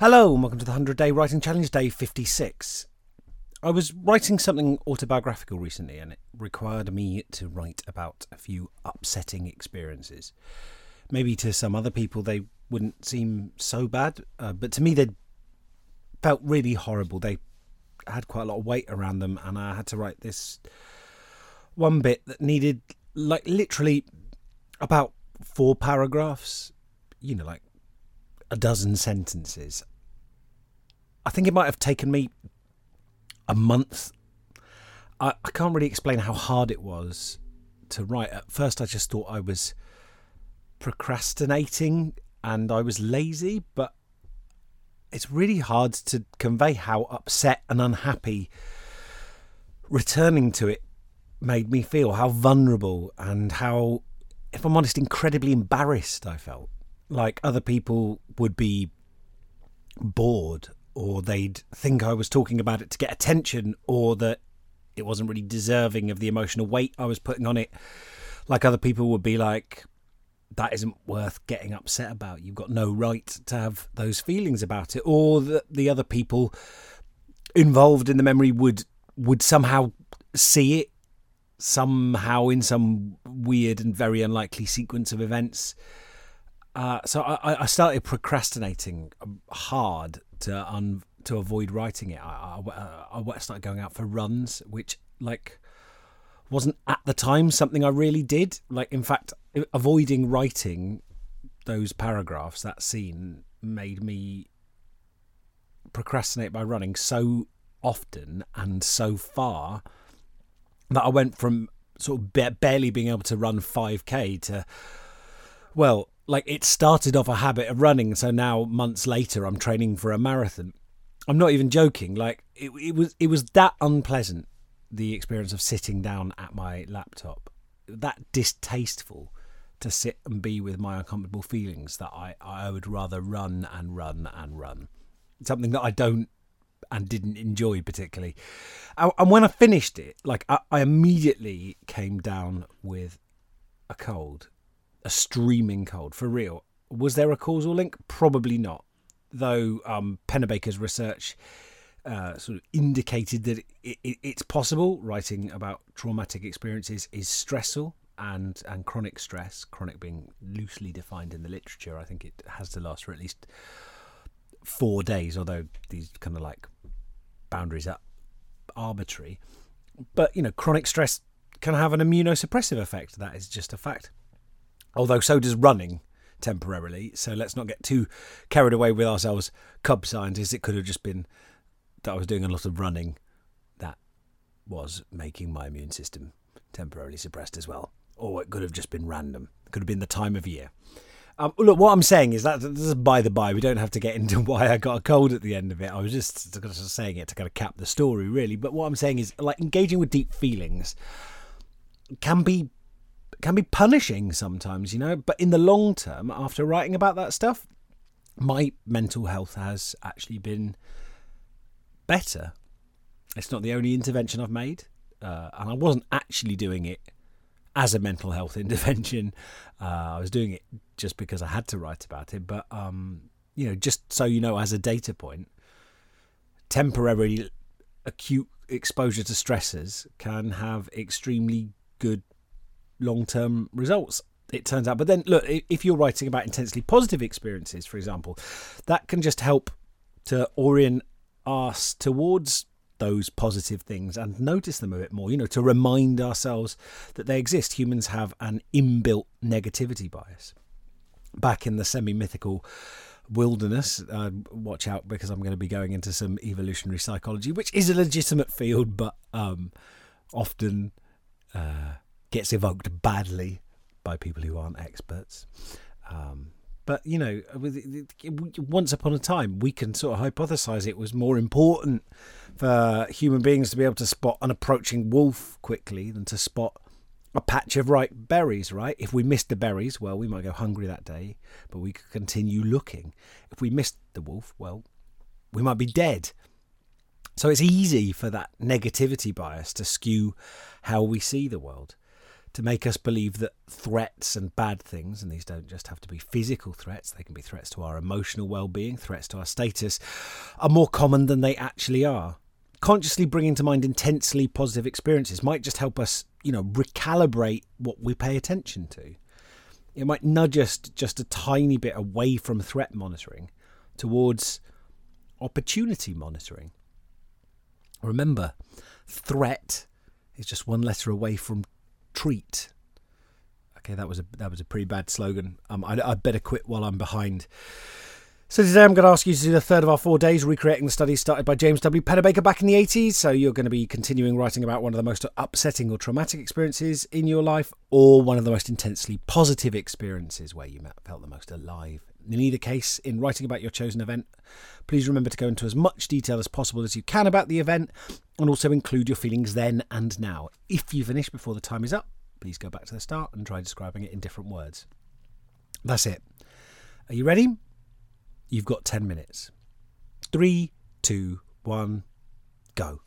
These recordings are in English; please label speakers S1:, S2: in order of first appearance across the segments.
S1: Hello, and welcome to the 100 Day Writing Challenge, day 56. I was writing something autobiographical recently, and it required me to write about a few upsetting experiences. Maybe to some other people they wouldn't seem so bad, uh, but to me they felt really horrible. They had quite a lot of weight around them, and I had to write this one bit that needed, like, literally about four paragraphs, you know, like a dozen sentences. I think it might have taken me a month. I, I can't really explain how hard it was to write. At first, I just thought I was procrastinating and I was lazy, but it's really hard to convey how upset and unhappy returning to it made me feel, how vulnerable and how, if I'm honest, incredibly embarrassed I felt like other people would be bored or they'd think I was talking about it to get attention or that it wasn't really deserving of the emotional weight I was putting on it. Like other people would be like, that isn't worth getting upset about. You've got no right to have those feelings about it. Or that the other people involved in the memory would would somehow see it somehow in some weird and very unlikely sequence of events uh, so I, I, started procrastinating hard to un, to avoid writing it. I, I, I started going out for runs, which like wasn't at the time something I really did. Like in fact, avoiding writing those paragraphs, that scene made me procrastinate by running so often and so far that I went from sort of barely being able to run 5k to well like it started off a habit of running so now months later i'm training for a marathon. I'm not even joking like it, it was it was that unpleasant the experience of sitting down at my laptop. That distasteful to sit and be with my uncomfortable feelings that i i would rather run and run and run. Something that i don't and didn't enjoy particularly. And when i finished it like I, I immediately came down with a cold a streaming cold for real. Was there a causal link? Probably not. Though um, Pennebaker's research uh, sort of indicated that it, it, it's possible. Writing about traumatic experiences is stressful and and chronic stress, chronic being loosely defined in the literature. I think it has to last for at least four days, although these kind of like boundaries are arbitrary. But you know, chronic stress can have an immunosuppressive effect. That is just a fact. Although so does running temporarily. So let's not get too carried away with ourselves, cub scientists. It could have just been that I was doing a lot of running that was making my immune system temporarily suppressed as well. Or it could have just been random. It could have been the time of year. Um, look, what I'm saying is that this is by the by. We don't have to get into why I got a cold at the end of it. I was just, just saying it to kind of cap the story, really. But what I'm saying is, like, engaging with deep feelings can be can be punishing sometimes, you know. But in the long term, after writing about that stuff, my mental health has actually been better. It's not the only intervention I've made, uh, and I wasn't actually doing it as a mental health intervention. Uh, I was doing it just because I had to write about it. But um, you know, just so you know, as a data point, temporary acute exposure to stressors can have extremely good long term results it turns out. But then, look, if you're writing about intensely positive experiences, for example, that can just help to orient us towards those positive things and notice them a bit more, you know, to remind ourselves that they exist. Humans have an inbuilt negativity bias. Back in the semi mythical wilderness, uh, watch out because I'm going to be going into some evolutionary psychology, which is a legitimate field, but um, often. Uh, gets evoked badly by people who aren't experts. Um, but you know, once upon a time, we can sort of hypothesize it was more important for human beings to be able to spot an approaching wolf quickly than to spot a patch of ripe berries, right? If we missed the berries, well, we might go hungry that day, but we could continue looking. If we missed the wolf, well, we might be dead. So it's easy for that negativity bias to skew how we see the world to make us believe that threats and bad things, and these don't just have to be physical threats, they can be threats to our emotional well being, threats to our status, are more common than they actually are. Consciously bringing to mind intensely positive experiences might just help us, you know, recalibrate what we pay attention to. It might nudge us just a tiny bit away from threat monitoring towards opportunity monitoring. Remember, threat is just one letter away from treat. Okay, that was a that was a pretty bad slogan. Um, I, I better quit while I'm behind. So today I'm going to ask you to do the third of our four days recreating the study started by James W. Pennebaker back in the 80s. So you're going to be continuing writing about one of the most upsetting or traumatic experiences in your life, or one of the most intensely positive experiences where you felt the most alive. In either case, in writing about your chosen event, please remember to go into as much detail as possible as you can about the event and also include your feelings then and now. If you finish before the time is up, please go back to the start and try describing it in different words. That's it. Are you ready? You've got 10 minutes. Three, two, one, go.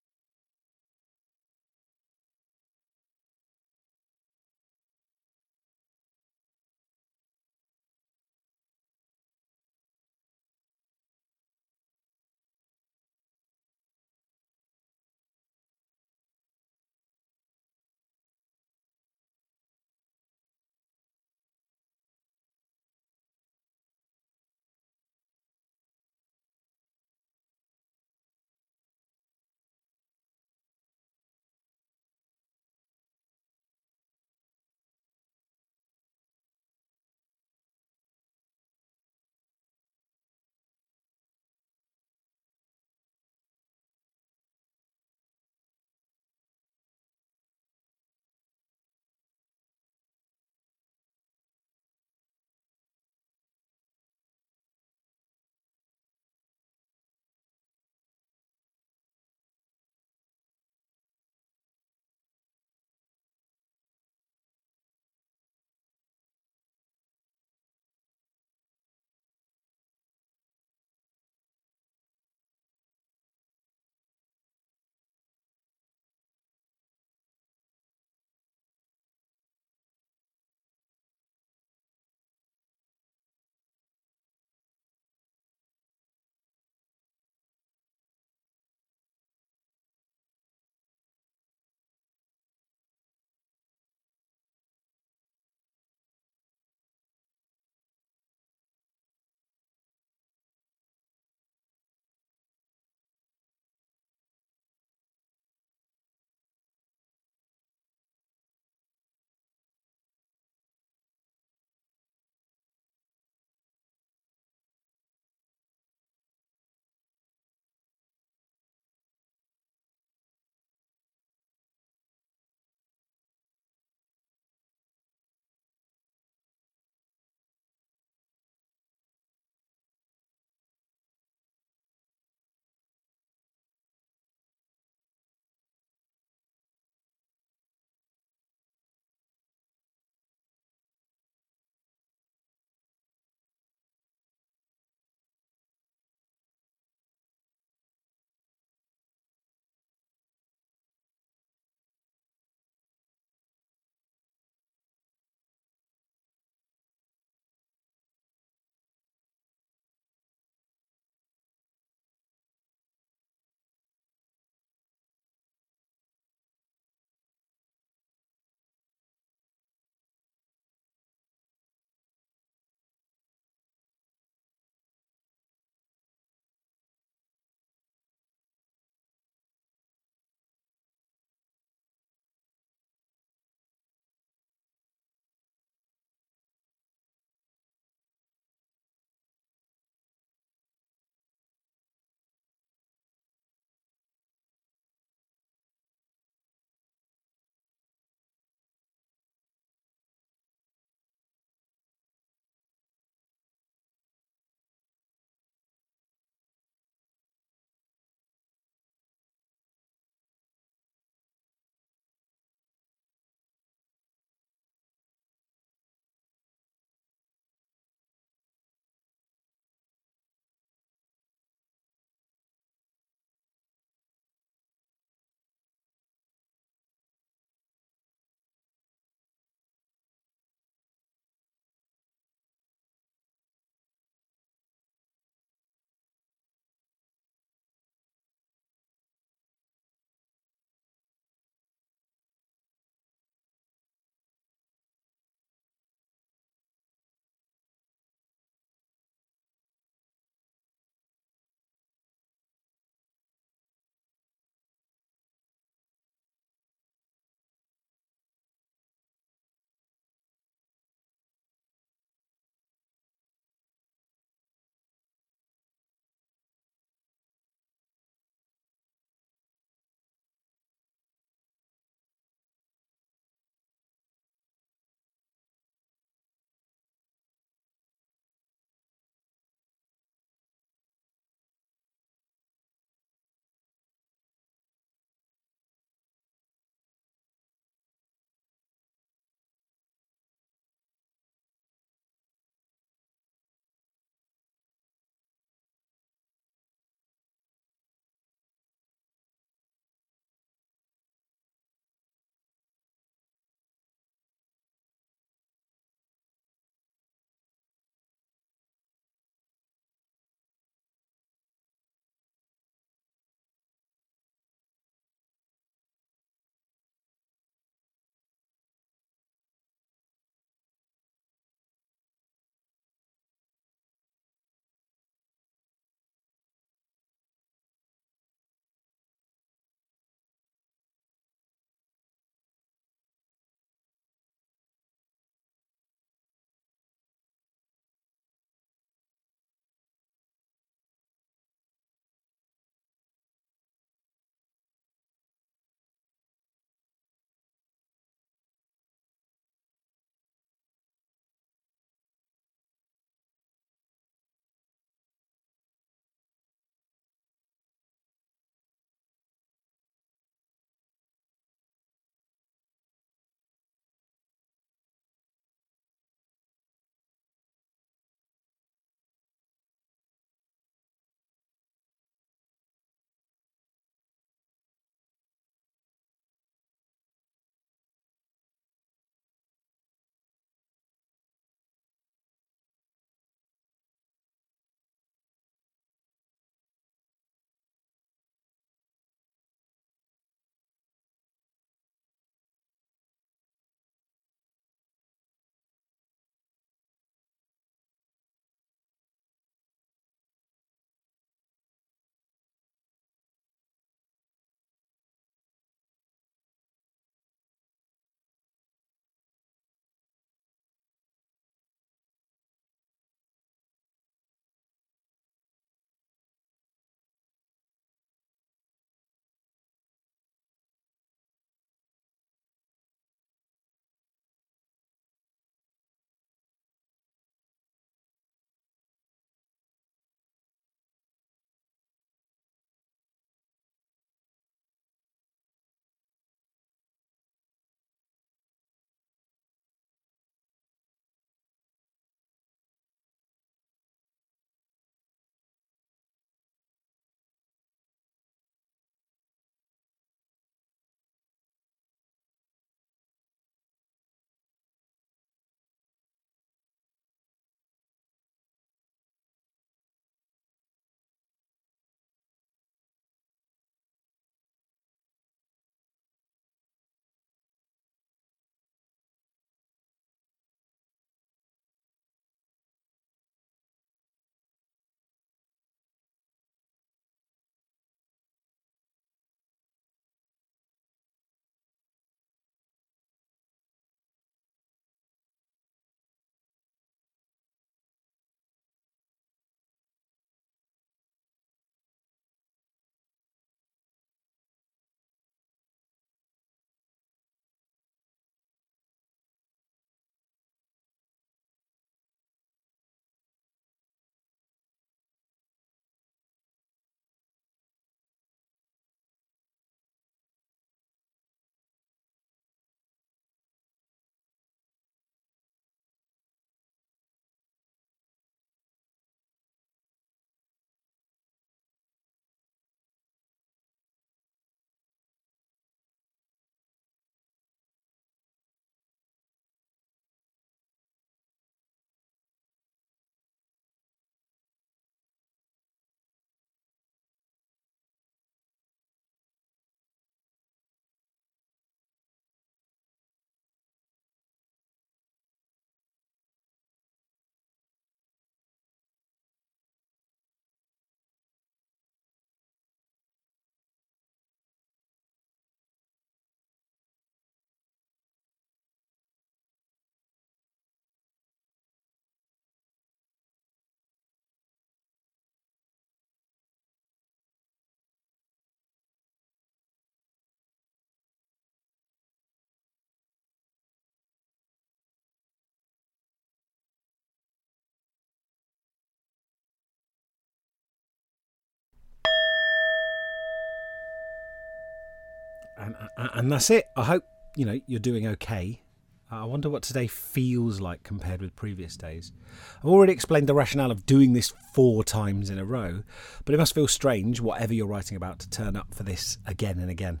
S1: And, and that's it. I hope you know you're doing okay. I wonder what today feels like compared with previous days. I've already explained the rationale of doing this four times in a row, but it must feel strange, whatever you're writing about, to turn up for this again and again.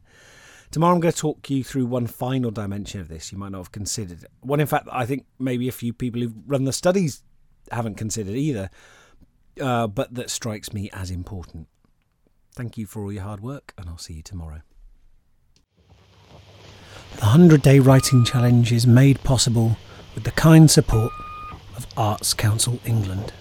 S1: Tomorrow I'm going to talk you through one final dimension of this you might not have considered. One, in fact, I think maybe a few people who've run the studies haven't considered either, uh, but that strikes me as important. Thank you for all your hard work, and I'll see you tomorrow. The 100 Day Writing Challenge is made possible with the kind support of Arts Council England.